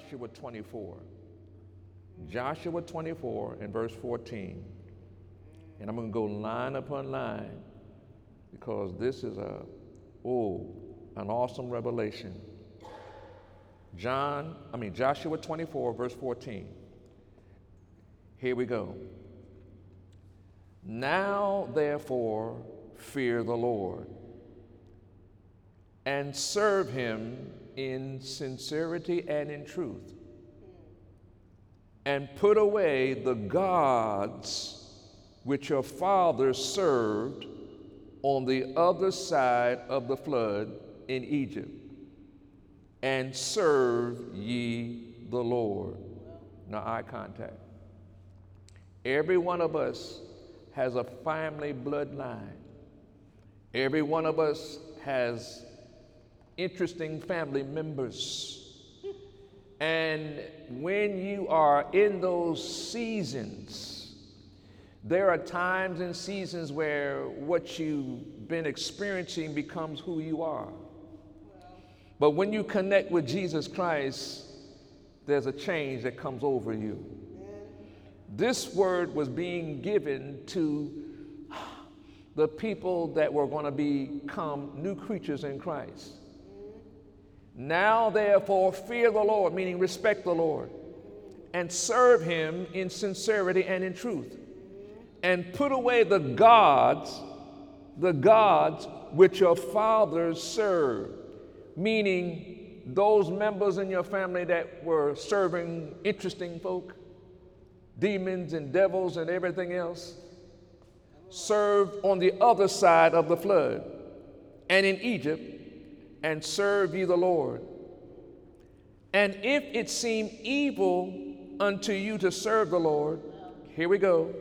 Joshua 24. Joshua 24 and verse 14. And I'm going to go line upon line because this is a, oh, an awesome revelation. John, I mean, Joshua 24, verse 14. Here we go. Now, therefore, fear the Lord and serve him in sincerity and in truth, and put away the gods which your fathers served on the other side of the flood in Egypt, and serve ye the Lord. Now, eye contact. Every one of us has a family bloodline. Every one of us has interesting family members. And when you are in those seasons, there are times and seasons where what you've been experiencing becomes who you are. But when you connect with Jesus Christ, there's a change that comes over you. This word was being given to the people that were going to become new creatures in Christ. Now, therefore, fear the Lord, meaning respect the Lord, and serve him in sincerity and in truth, and put away the gods, the gods which your fathers served, meaning those members in your family that were serving interesting folk, demons and devils and everything else, served on the other side of the flood and in Egypt and serve ye the Lord. And if it seem evil unto you to serve the Lord, here we go.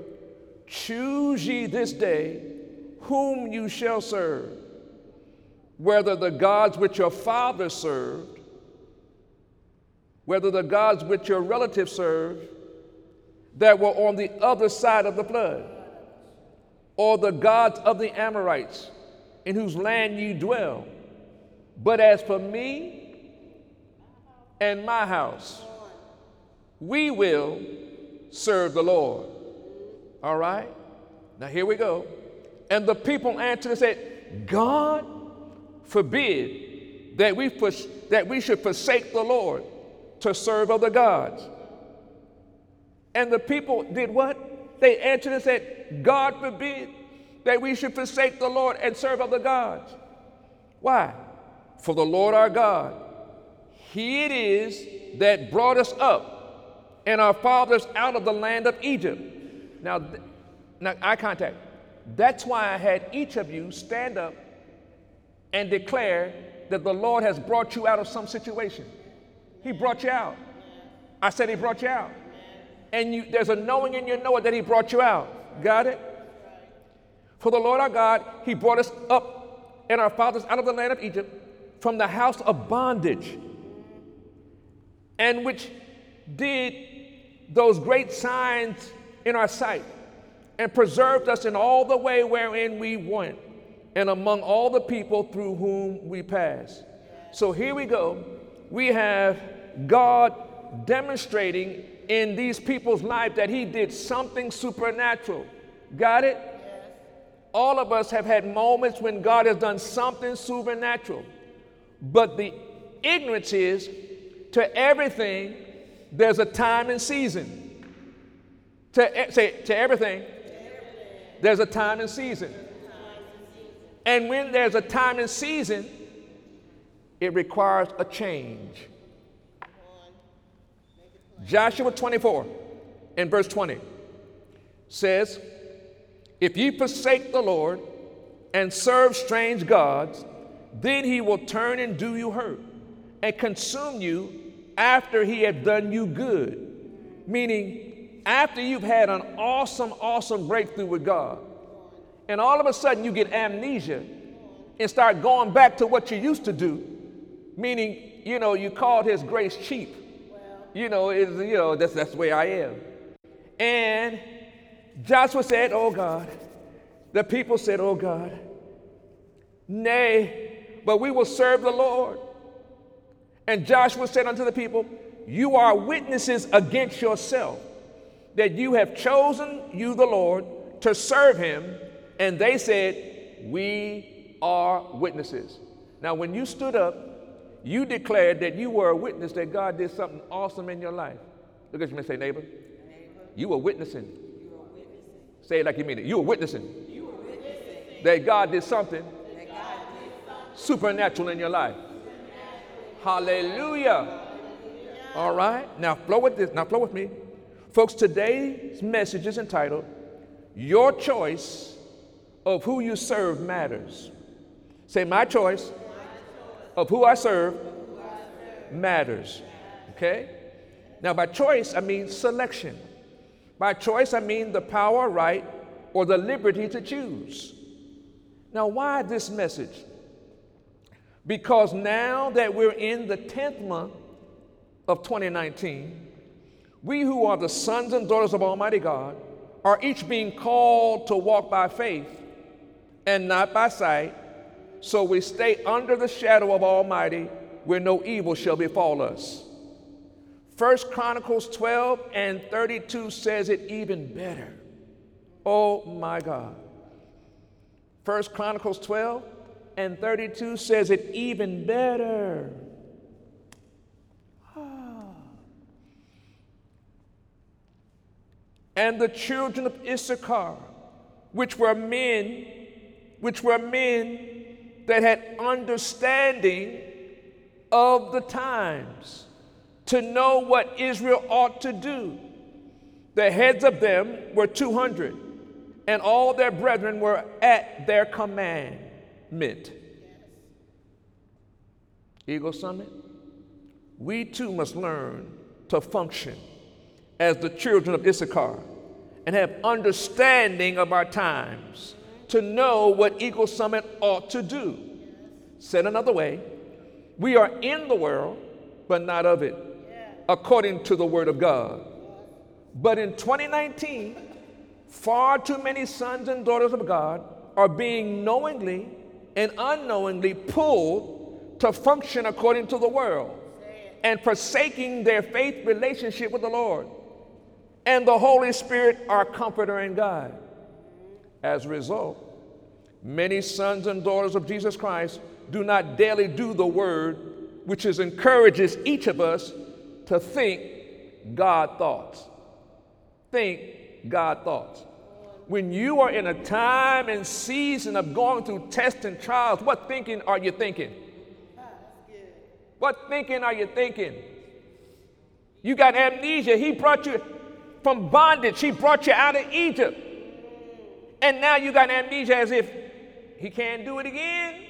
Choose ye this day whom you shall serve, whether the gods which your fathers served, whether the gods which your relatives served that were on the other side of the flood, or the gods of the Amorites in whose land you dwell but as for me and my house, we will serve the Lord. All right? Now here we go. And the people answered and said, God forbid that we, that we should forsake the Lord to serve other gods. And the people did what? They answered and said, God forbid that we should forsake the Lord and serve other gods. Why? For the Lord our God, He it is that brought us up and our fathers out of the land of Egypt. Now, now eye contact. That's why I had each of you stand up and declare that the Lord has brought you out of some situation. He brought you out. I said He brought you out. And you, there's a knowing in your knower that He brought you out. Got it? For the Lord our God, He brought us up and our fathers out of the land of Egypt from the house of bondage, and which did those great signs in our sight, and preserved us in all the way wherein we went, and among all the people through whom we passed. So here we go. We have God demonstrating in these people's life that He did something supernatural. Got it? All of us have had moments when God has done something supernatural. But the ignorance is to everything, there's a time and season. To say to everything, there's a time and season. And when there's a time and season, it requires a change. Joshua 24 in verse 20 says, If ye forsake the Lord and serve strange gods, then he will turn and do you hurt and consume you after he had done you good. Meaning, after you've had an awesome, awesome breakthrough with God, and all of a sudden you get amnesia and start going back to what you used to do, meaning, you know, you called his grace cheap. You know, it's, you know that's, that's the way I am. And Joshua said, Oh God. The people said, Oh God. Nay, but we will serve the Lord. And Joshua said unto the people, you are witnesses against yourself that you have chosen you, the Lord, to serve him. And they said, We are witnesses. Now, when you stood up, you declared that you were a witness that God did something awesome in your life. Look at me and say, neighbor, neighbor. you were witnessing. You were witnessing. Say it like you mean it. You were witnessing. You were witnessing. That God did something, God did something. Supernatural in your life. Hallelujah. All right. Now flow with this. Now flow with me. Folks, today's message is entitled Your Choice of Who You Serve Matters. Say, My choice of who I serve matters. Okay? Now, by choice, I mean selection. By choice, I mean the power, right, or the liberty to choose. Now, why this message? Because now that we're in the 10th month of 2019, we who are the sons and daughters of Almighty God are each being called to walk by faith and not by sight, so we stay under the shadow of Almighty where no evil shall befall us. First Chronicles 12 and 32 says it even better. Oh my God. First Chronicles 12 and 32 says it even better. Ah. and the children of Issachar, which were men, which were men that had understanding of the times, to know what Israel ought to do. The heads of them were 200, and all their brethren were at their commandment. Eagle Summit, we too must learn to function as the children of Issachar and have understanding of our times to know what Eagle Summit ought to do. Said another way, we are in the world, but not of it, according to the Word of God. But in 2019, far too many sons and daughters of God are being knowingly and unknowingly pulled to function according to the world and forsaking their faith relationship with the Lord and the Holy Spirit, our comforter and guide. As a result, many sons and daughters of Jesus Christ do not daily do the word, which is encourages each of us to think God thoughts. Think God thoughts. When you are in a time and season of going through tests and trials, what thinking are you thinking? What thinking are you thinking? You got amnesia. He brought you, from bondage. He brought you out of Egypt. And now you got amnesia as if he can't do it again.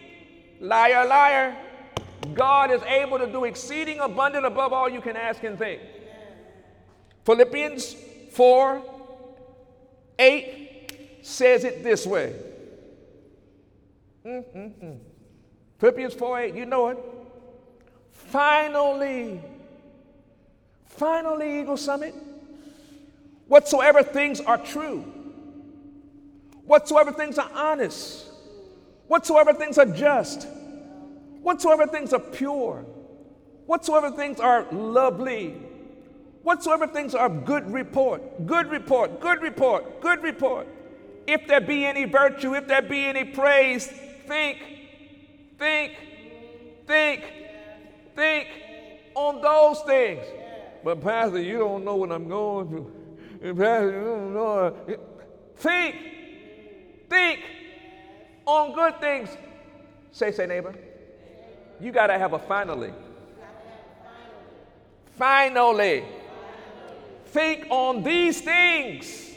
Liar, liar. God is able to do exceeding abundant above all you can ask and think. Philippians 4 8 says it this way. Mm-mm-mm. Philippians 4 8, you know it. Finally, finally, Eagle Summit Whatsoever things are true, whatsoever things are honest, whatsoever things are just, whatsoever things are pure, whatsoever things are lovely, whatsoever things are good report, good report, good report, good report. If there be any virtue, if there be any praise, think, think, think, think on those things. But, Pastor, you don't know what I'm going through. Pastor, you don't know. Think, think on good things. Say, say, neighbor. You got to have a finally. Finally. Think on these things.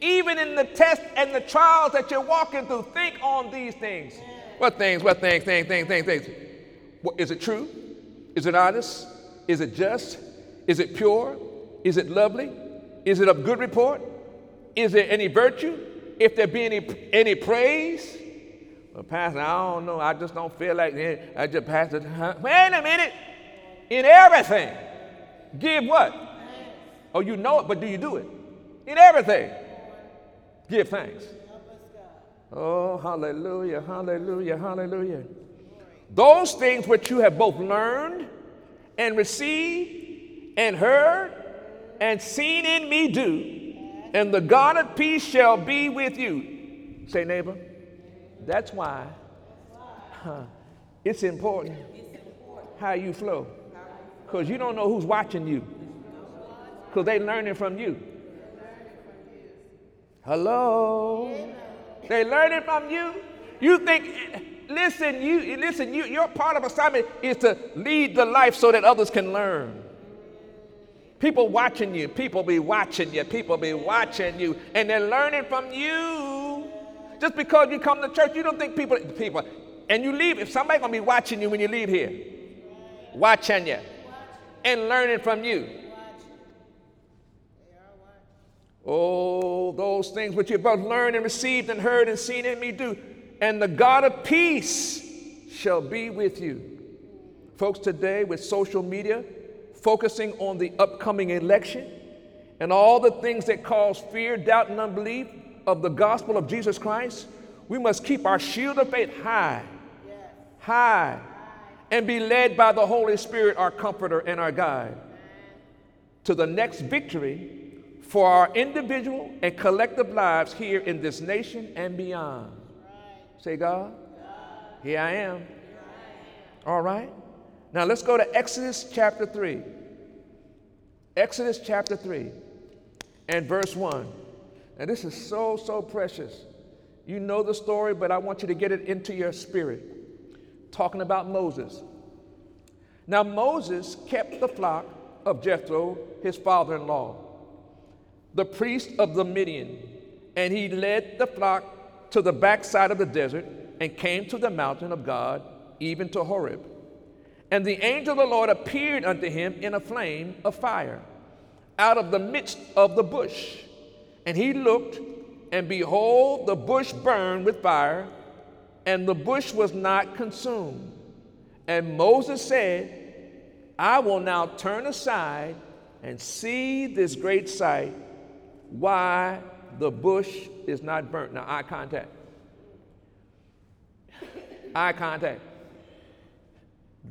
Even in the tests and the trials that you're walking through, think on these things. What things? What things? Things, things, things, things. What, is it true? Is it honest? Is it just? Is it pure? Is it lovely? Is it of good report? Is there any virtue? If there be any, any praise? Well, Pastor, I don't know. I just don't feel like it. I just, Pastor, huh? wait a minute. In everything, give what? Oh, you know it, but do you do it? In everything, give thanks. Oh, hallelujah, hallelujah, hallelujah. Those things which you have both learned and received and heard and seen in me do, and the God of peace shall be with you. Say, neighbor, that's why huh, it's important how you flow. Because you don't know who's watching you. Because they're learning from you. Hello? They learning from you. You think, listen, you listen, you, your part of assignment is to lead the life so that others can learn. People watching you, people be watching you, people be watching you, and they're learning from you. Just because you come to church, you don't think people, people, and you leave, if somebody gonna be watching you when you leave here, watching you, and learning from you. Oh, those things which you have both learned and received and heard and seen in me do, and the God of peace shall be with you. Folks, today with social media, focusing on the upcoming election and all the things that cause fear, doubt, and unbelief of the gospel of Jesus Christ, we must keep our shield of faith high, high, and be led by the Holy Spirit, our comforter and our guide, to the next victory for our individual and collective lives here in this nation and beyond. Say, God, here I am. All right? Now let's go to Exodus chapter 3. Exodus chapter 3 and verse 1. And this is so, so precious. You know the story, but I want you to get it into your spirit. Talking about Moses. Now, Moses kept the flock of Jethro, his father in law, the priest of the Midian, and he led the flock to the backside of the desert and came to the mountain of God, even to Horeb. And the angel of the Lord appeared unto him in a flame of fire out of the midst of the bush. And he looked, and behold, the bush burned with fire, and the bush was not consumed. And Moses said, I will now turn aside and see this great sight, why the bush is not burnt. Now, eye contact. Eye contact.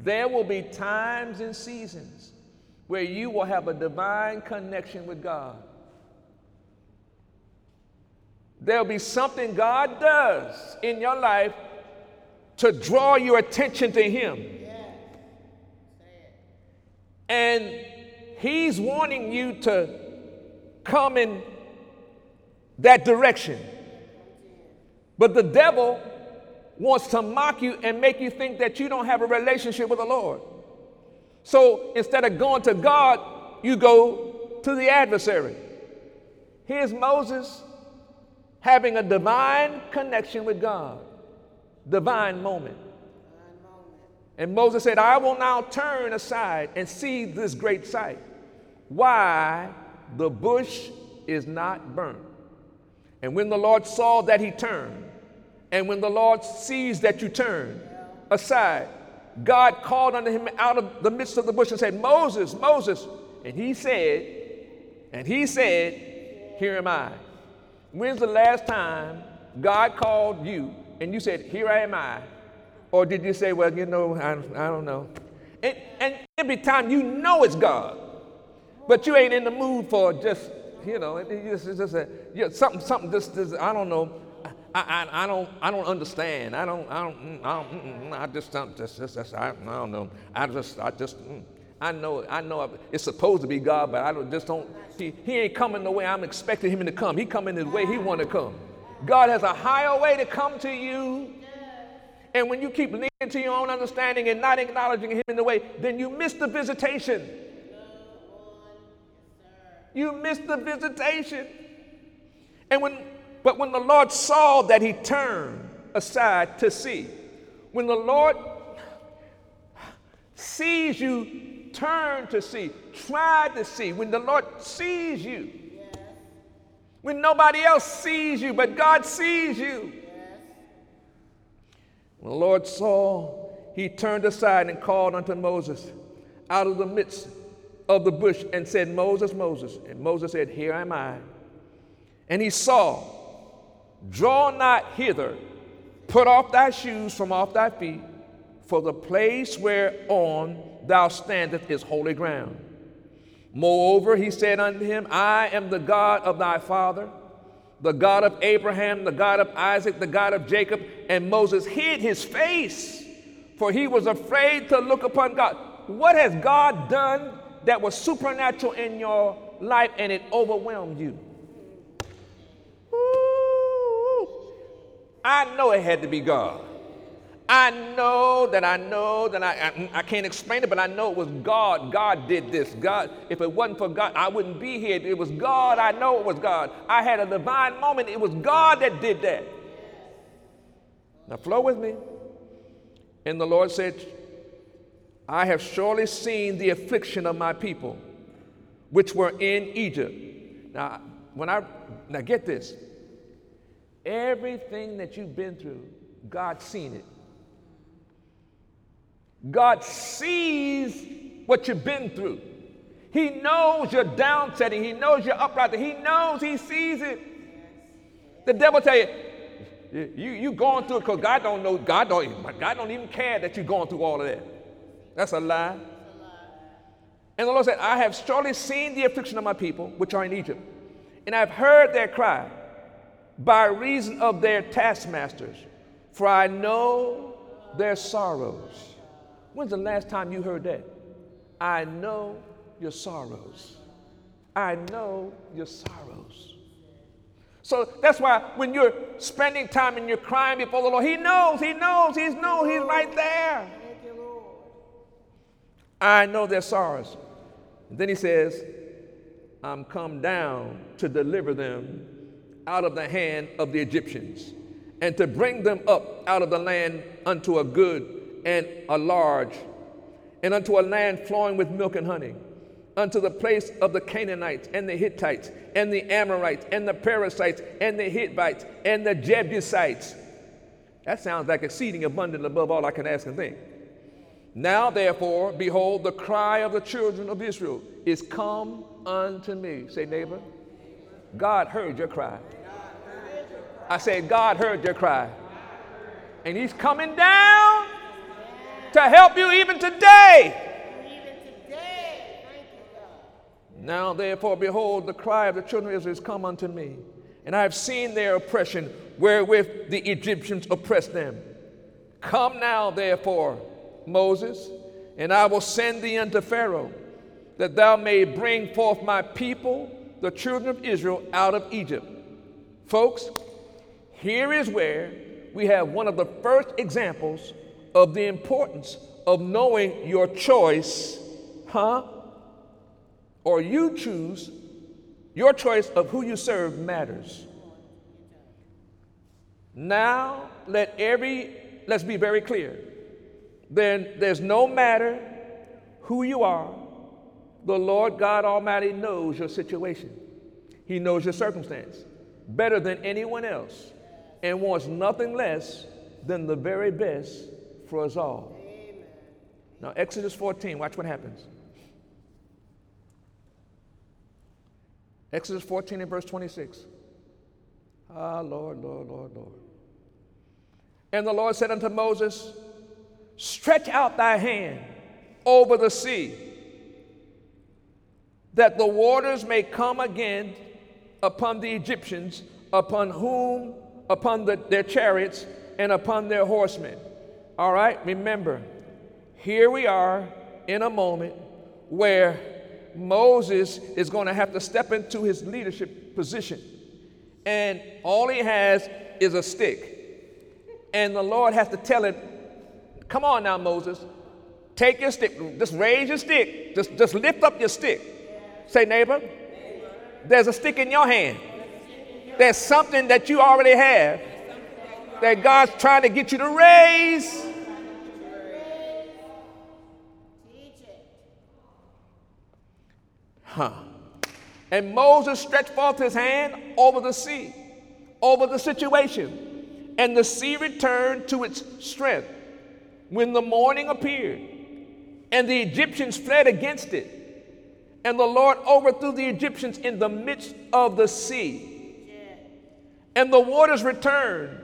There will be times and seasons where you will have a divine connection with God. There'll be something God does in your life to draw your attention to Him. And He's wanting you to come in that direction. But the devil wants to mock you and make you think that you don't have a relationship with the Lord. So instead of going to God, you go to the adversary. Here's Moses having a divine connection with God, divine moment. And Moses said, I will now turn aside and see this great sight. Why the bush is not burnt. And when the Lord saw that he turned, and when the Lord sees that you turn aside, God called unto him out of the midst of the bush and said, Moses, Moses. And he said, and he said, Here am I. When's the last time God called you and you said, Here am I? Or did you say, Well, you know, I, I don't know? And, and every time you know it's God, but you ain't in the mood for just, you know, it's just, a, something, something just, just, I don't know, I, I, I, don't I don't understand. I don't I don't mm, I, don't, mm, mm, I just don't just, just, just I, I, don't know. I just I just I know I know it's supposed to be God, but I don't, just don't. He, he ain't coming the way I'm expecting him to come. He coming the way he want to come. God has a higher way to come to you. And when you keep leaning to your own understanding and not acknowledging him in the way, then you miss the visitation. You miss the visitation. And when but when the Lord saw that he turned aside to see, when the Lord sees you turn to see, try to see, when the Lord sees you, when nobody else sees you, but God sees you. When the Lord saw, he turned aside and called unto Moses out of the midst of the bush and said, Moses, Moses. And Moses said, Here am I. And he saw Draw not hither, put off thy shoes from off thy feet, for the place whereon thou standest is holy ground. Moreover, he said unto him, I am the God of thy father, the God of Abraham, the God of Isaac, the God of Jacob. And Moses hid his face, for he was afraid to look upon God. What has God done that was supernatural in your life and it overwhelmed you? Ooh, I know it had to be God. I know that I know that I, I, I, can't explain it, but I know it was God. God did this. God, if it wasn't for God, I wouldn't be here. It was God. I know it was God. I had a divine moment. It was God that did that. Now, flow with me. And the Lord said, I have surely seen the affliction of my people, which were in Egypt. Now, when I now get this, everything that you've been through, God's seen it. God sees what you've been through. He knows your downsetting. He knows your uprising. He knows. He sees it. The devil tell you, you you going through it because God don't know. God don't. God don't even care that you're going through all of that. That's a lie. And the Lord said, I have surely seen the affliction of my people, which are in Egypt, and I've heard their cry by reason of their taskmasters, for I know their sorrows. When's the last time you heard that? I know your sorrows. I know your sorrows. So that's why when you're spending time and you're crying before the Lord, He knows, He knows, He knows, He's right there. I know their sorrows. And then He says, I'm come down to deliver them out of the hand of the Egyptians and to bring them up out of the land unto a good and a large, and unto a land flowing with milk and honey, unto the place of the Canaanites and the Hittites and the Amorites and the Perizzites and the Hivites and the Jebusites. That sounds like exceeding abundant above all I can ask and think. Now, therefore, behold, the cry of the children of Israel is come unto me. Say, neighbor, God heard your cry. I said, God heard your cry. And He's coming down to help you even today. Now, therefore, behold, the cry of the children of Israel is come unto me, and I have seen their oppression wherewith the Egyptians oppressed them. Come now, therefore, Moses, and I will send thee unto Pharaoh, that thou may bring forth my people, the children of Israel, out of Egypt. Folks, here is where we have one of the first examples of the importance of knowing your choice, huh? Or you choose, your choice of who you serve matters. Now, let every, let's be very clear. Then there's no matter who you are, the Lord God Almighty knows your situation. He knows your circumstance better than anyone else and wants nothing less than the very best for us all. Amen. Now, Exodus 14, watch what happens. Exodus 14 and verse 26. Ah, Lord, Lord, Lord, Lord. And the Lord said unto Moses, Stretch out thy hand over the sea, that the waters may come again upon the Egyptians, upon whom, upon the, their chariots, and upon their horsemen. All right, remember, here we are in a moment where Moses is going to have to step into his leadership position. And all he has is a stick. And the Lord has to tell him, Come on now, Moses, take your stick, just raise your stick, just, just lift up your stick. Say, neighbor, there's a stick in your hand. There's something that you already have that God's trying to get you to raise. Huh. And Moses stretched forth his hand over the sea, over the situation, and the sea returned to its strength when the morning appeared, and the Egyptians fled against it. And the Lord overthrew the Egyptians in the midst of the sea. And the waters returned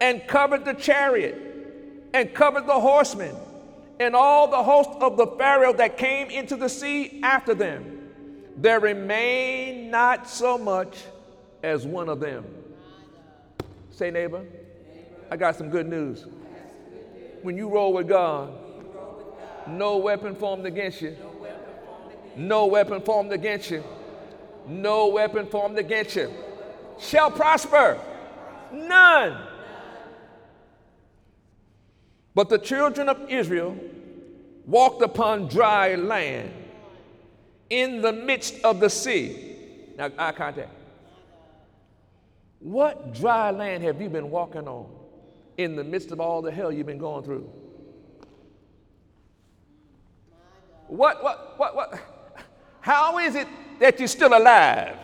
and covered the chariot and covered the horsemen and all the host of the Pharaoh that came into the sea after them there remained not so much as one of them. Say, neighbor, I got some good news. When you roll with God, no weapon formed against you, no weapon formed against you, no weapon formed against you shall prosper. None. But the children of Israel walked upon dry land in the midst of the sea. Now, eye contact. What dry land have you been walking on in the midst of all the hell you've been going through? What, what, what, what? How is it that you're still alive?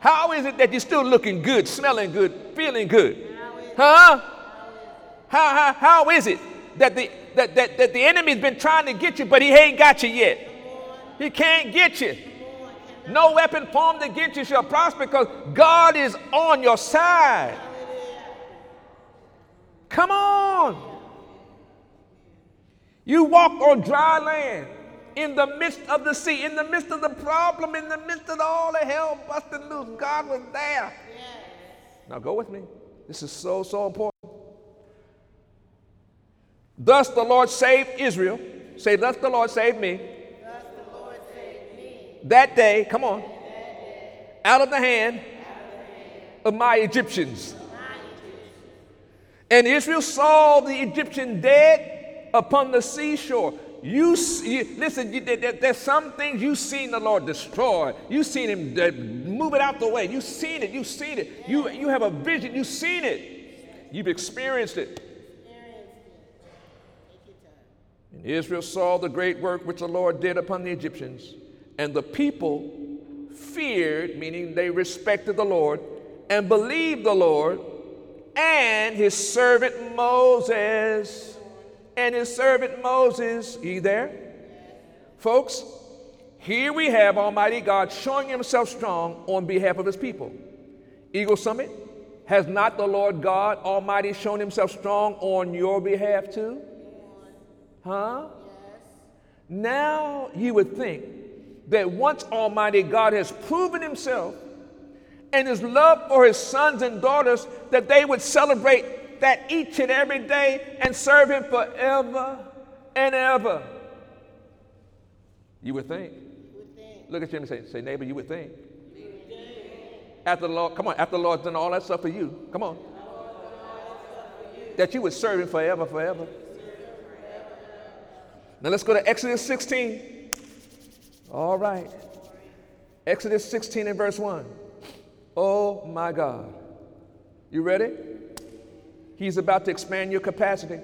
How is it that you're still looking good, smelling good, feeling good? Huh? How, how, how is it that the, that, that, that the enemy's been trying to get you, but he ain't got you yet? He can't get you. No weapon formed against you shall prosper because God is on your side. Come on. You walk on dry land in the midst of the sea, in the midst of the problem, in the midst of all the hell busting loose. God was there. Yes. Now go with me. This is so, so important. Thus the Lord saved Israel. Say, thus the Lord saved me. Thus the Lord saved me. That day, come on. Out of the hand, of my Egyptians. And Israel saw the Egyptian dead upon the seashore. You, you listen. You, there, there's some things you've seen the Lord destroy. You've seen Him uh, move it out the way. You've seen it. You've seen it. You you have a vision. You've seen it. You've experienced it. And Israel saw the great work which the Lord did upon the Egyptians, and the people feared, meaning they respected the Lord, and believed the Lord and His servant Moses and his servant Moses. Are you there? Folks, here we have Almighty God showing himself strong on behalf of his people. Eagle Summit, has not the Lord God Almighty shown himself strong on your behalf too? Huh? Now you would think that once Almighty God has proven himself and his love for his sons and daughters, that they would celebrate that each and every day and serve Him forever and ever. You would think. Look at you and say, say, neighbor, you would think. After the Lord, come on, after the Lord's done all that stuff for you, come on. That you would serve Him forever, forever. Now let's go to Exodus 16. All right. Exodus 16 and verse 1. Oh my God. You ready? He's about to expand your capacity.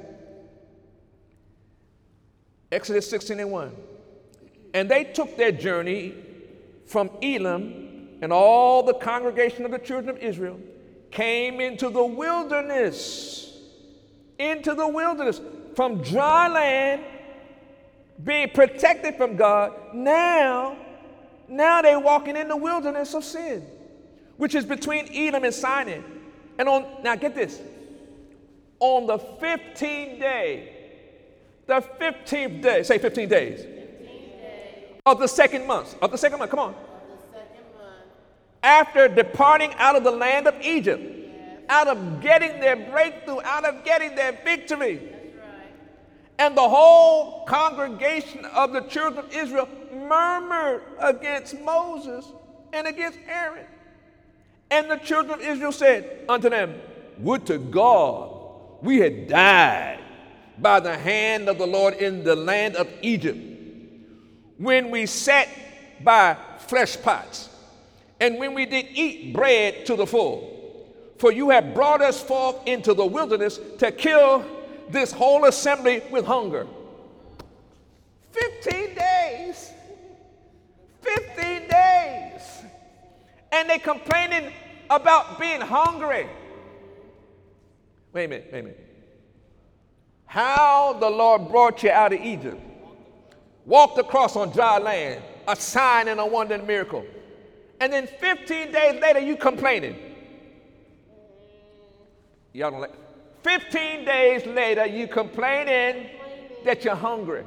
Exodus 16 and 1. And they took their journey from Elim, and all the congregation of the children of Israel came into the wilderness. Into the wilderness. From dry land, being protected from God. Now, now they're walking in the wilderness of sin, which is between Elim and Sinai. And on, now get this, on the 15th day, the 15th day, say 15 days, 15 days. of the second month, of the second month, come on. After departing out of the land of Egypt, yes. out of getting their breakthrough, out of getting their victory. Right. And the whole congregation of the children of Israel murmured against Moses and against Aaron. And the children of Israel said unto them, Would to God we had died by the hand of the Lord in the land of Egypt when we sat by flesh pots and when we did eat bread to the full. For you have brought us forth into the wilderness to kill this whole assembly with hunger. 15 days. 15 days. And they complaining about being hungry. Wait a minute, wait a minute. How the Lord brought you out of Egypt, walked across on dry land, a sign and a wonder and miracle. And then 15 days later, you complaining. Y'all don't like 15 days later, you complaining that you're hungry.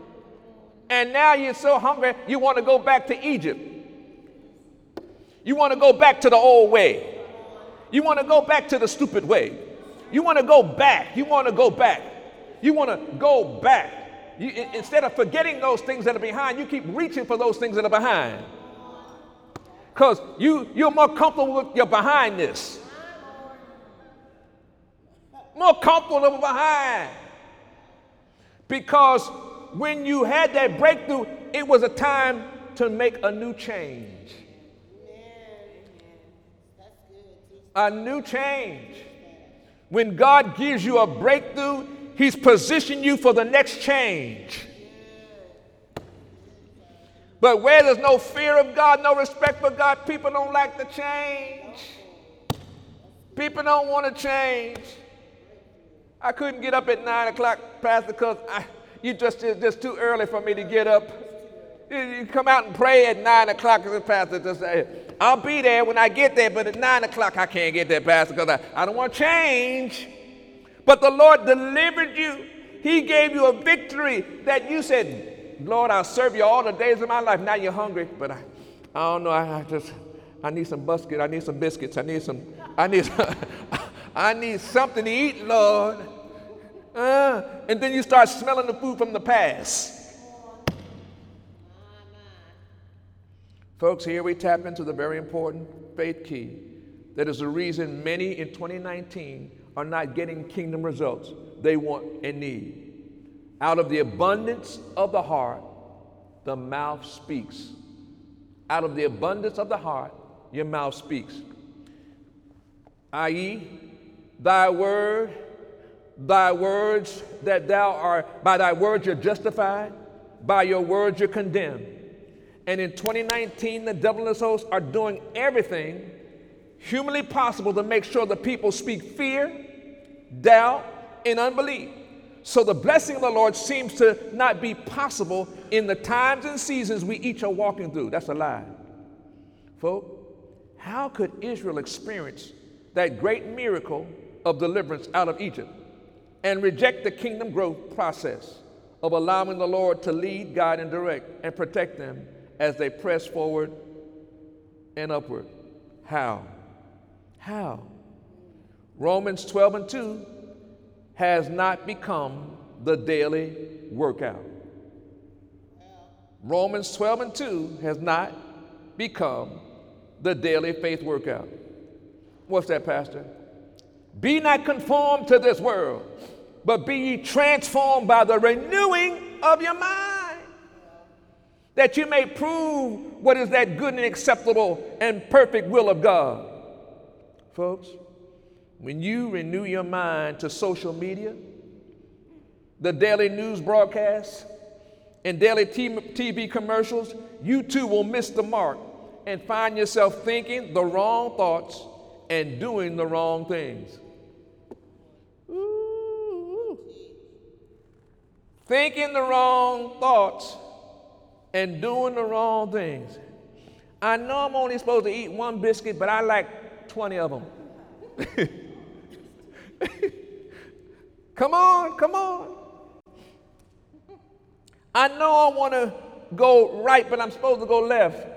And now you're so hungry, you want to go back to Egypt. You want to go back to the old way. You want to go back to the stupid way. You want to go back. You want to go back. You want to go back. You, instead of forgetting those things that are behind, you keep reaching for those things that are behind. Because you, you're more comfortable with your behindness. More comfortable behind. Because when you had that breakthrough, it was a time to make a new change. A new change. When God gives you a breakthrough, He's positioned you for the next change. But where there's no fear of God, no respect for God, people don't like the change. People don't want to change. I couldn't get up at nine o'clock, Pastor, because you just it's just too early for me to get up. You come out and pray at nine o'clock, the pastor just say, I'll be there when I get there, but at nine o'clock I can't get there, Pastor, because I, I don't want to change. But the Lord delivered you. He gave you a victory that you said, Lord, I'll serve you all the days of my life. Now you're hungry, but I, I don't know. I, I just, I need some biscuits. I need some biscuits. I need some, I need, I need something to eat, Lord. Uh, and then you start smelling the food from the past. Folks, here we tap into the very important faith key that is the reason many in 2019 are not getting kingdom results they want and need. Out of the abundance of the heart, the mouth speaks. Out of the abundance of the heart, your mouth speaks. I.e., thy word, thy words that thou art, by thy words you're justified, by your words you're condemned. And in 2019, the devil and his hosts are doing everything humanly possible to make sure the people speak fear, doubt, and unbelief. So the blessing of the Lord seems to not be possible in the times and seasons we each are walking through. That's a lie. Folks, how could Israel experience that great miracle of deliverance out of Egypt and reject the kingdom growth process of allowing the Lord to lead, guide, and direct and protect them as they press forward and upward? How? How? Romans 12 and 2 has not become the daily workout. Romans 12 and 2 has not become the daily faith workout. What's that, Pastor? Be not conformed to this world, but be ye transformed by the renewing of your mind, that you may prove what is that good and acceptable and perfect will of God. Folks, when you renew your mind to social media, the daily news broadcasts, and daily TV commercials, you too will miss the mark and find yourself thinking the wrong thoughts and doing the wrong things. Ooh. Thinking the wrong thoughts and doing the wrong things. I know I'm only supposed to eat one biscuit, but I like 20 of them. come on, come on. I know I want to go right, but I'm supposed to go left.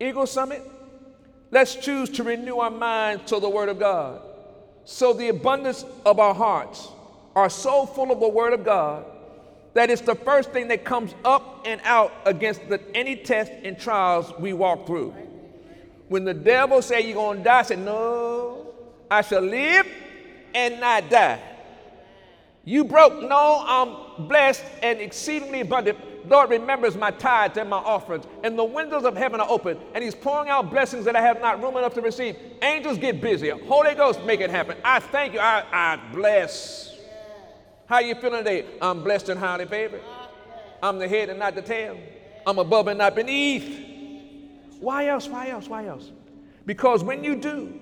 Eagle Summit, let's choose to renew our minds to the Word of God. So the abundance of our hearts are so full of the Word of God that it's the first thing that comes up and out against the, any test and trials we walk through. When the devil say you're going to die, I said, no, I shall live and not die. You broke, no, I'm blessed and exceedingly abundant. Lord remembers my tithes and my offerings, and the windows of heaven are open, and He's pouring out blessings that I have not room enough to receive. Angels get busy. Holy Ghost make it happen. I thank you. I, I bless. How you feeling today? I'm blessed and highly favored. I'm the head and not the tail. I'm above and not beneath. Why else? Why else? Why else? Because when you do,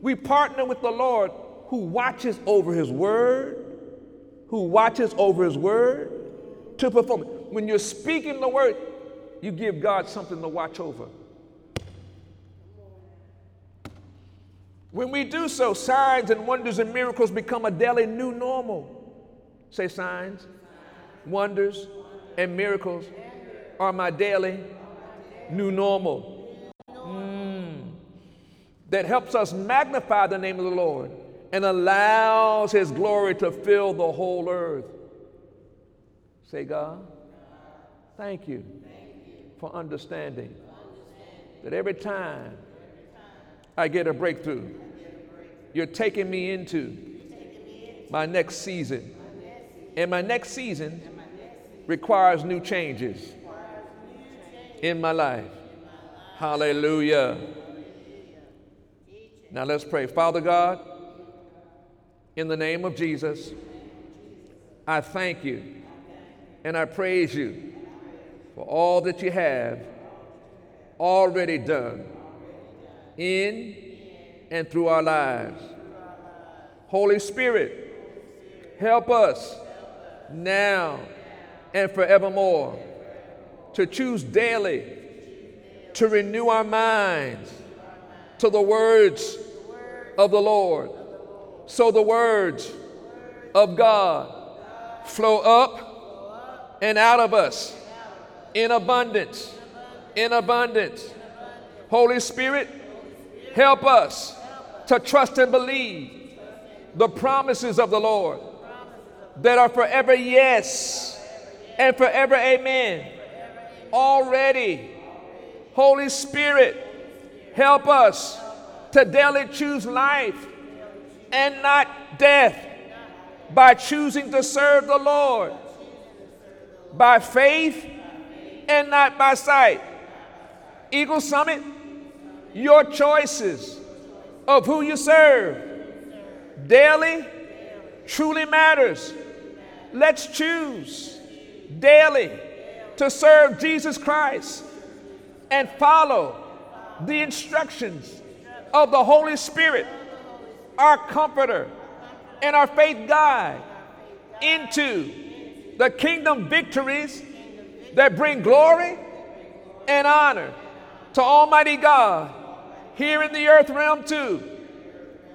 we partner with the Lord who watches over his word, who watches over his word to perform it. When you're speaking the word, you give God something to watch over. When we do so, signs and wonders and miracles become a daily new normal. Say signs, wonders, and miracles are my daily new normal Mm. that helps us magnify the name of the Lord and allows His glory to fill the whole earth. Say, God, thank you for understanding that every time I get a breakthrough, you're taking me into my next season. And my next season requires new changes in my life. Hallelujah. Now let's pray. Father God, in the name of Jesus, I thank you and I praise you for all that you have already done in and through our lives. Holy Spirit, help us now and forevermore to choose daily to renew our minds to the words of the Lord. So the words of God flow up and out of us in abundance. In abundance. Holy Spirit, help us to trust and believe the promises of the Lord that are forever yes and forever amen. Already, Holy Spirit, help us to daily choose life and not death by choosing to serve the Lord by faith and not by sight. Eagle Summit, your choices of who you serve daily truly matters. Let's choose daily to serve Jesus Christ and follow the instructions of the Holy Spirit, our comforter and our faith guide, into the kingdom victories that bring glory and honor to Almighty God here in the earth realm, too.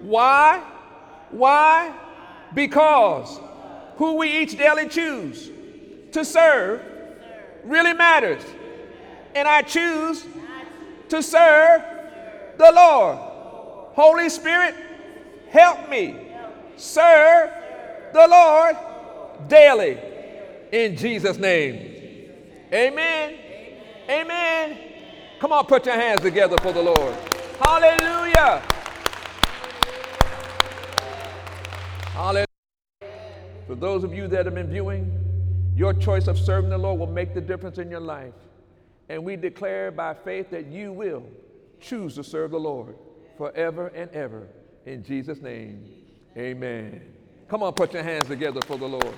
Why? Why? Because who we each daily choose to serve really matters. And I choose to serve the Lord. Holy Spirit, help me serve the Lord daily in Jesus' name. Amen. Amen. Come on, put your hands together for the Lord. Hallelujah. Hallelujah. For those of you that have been viewing, your choice of serving the Lord will make the difference in your life. And we declare by faith that you will choose to serve the Lord forever and ever. In Jesus' name, amen. Come on, put your hands together for the Lord.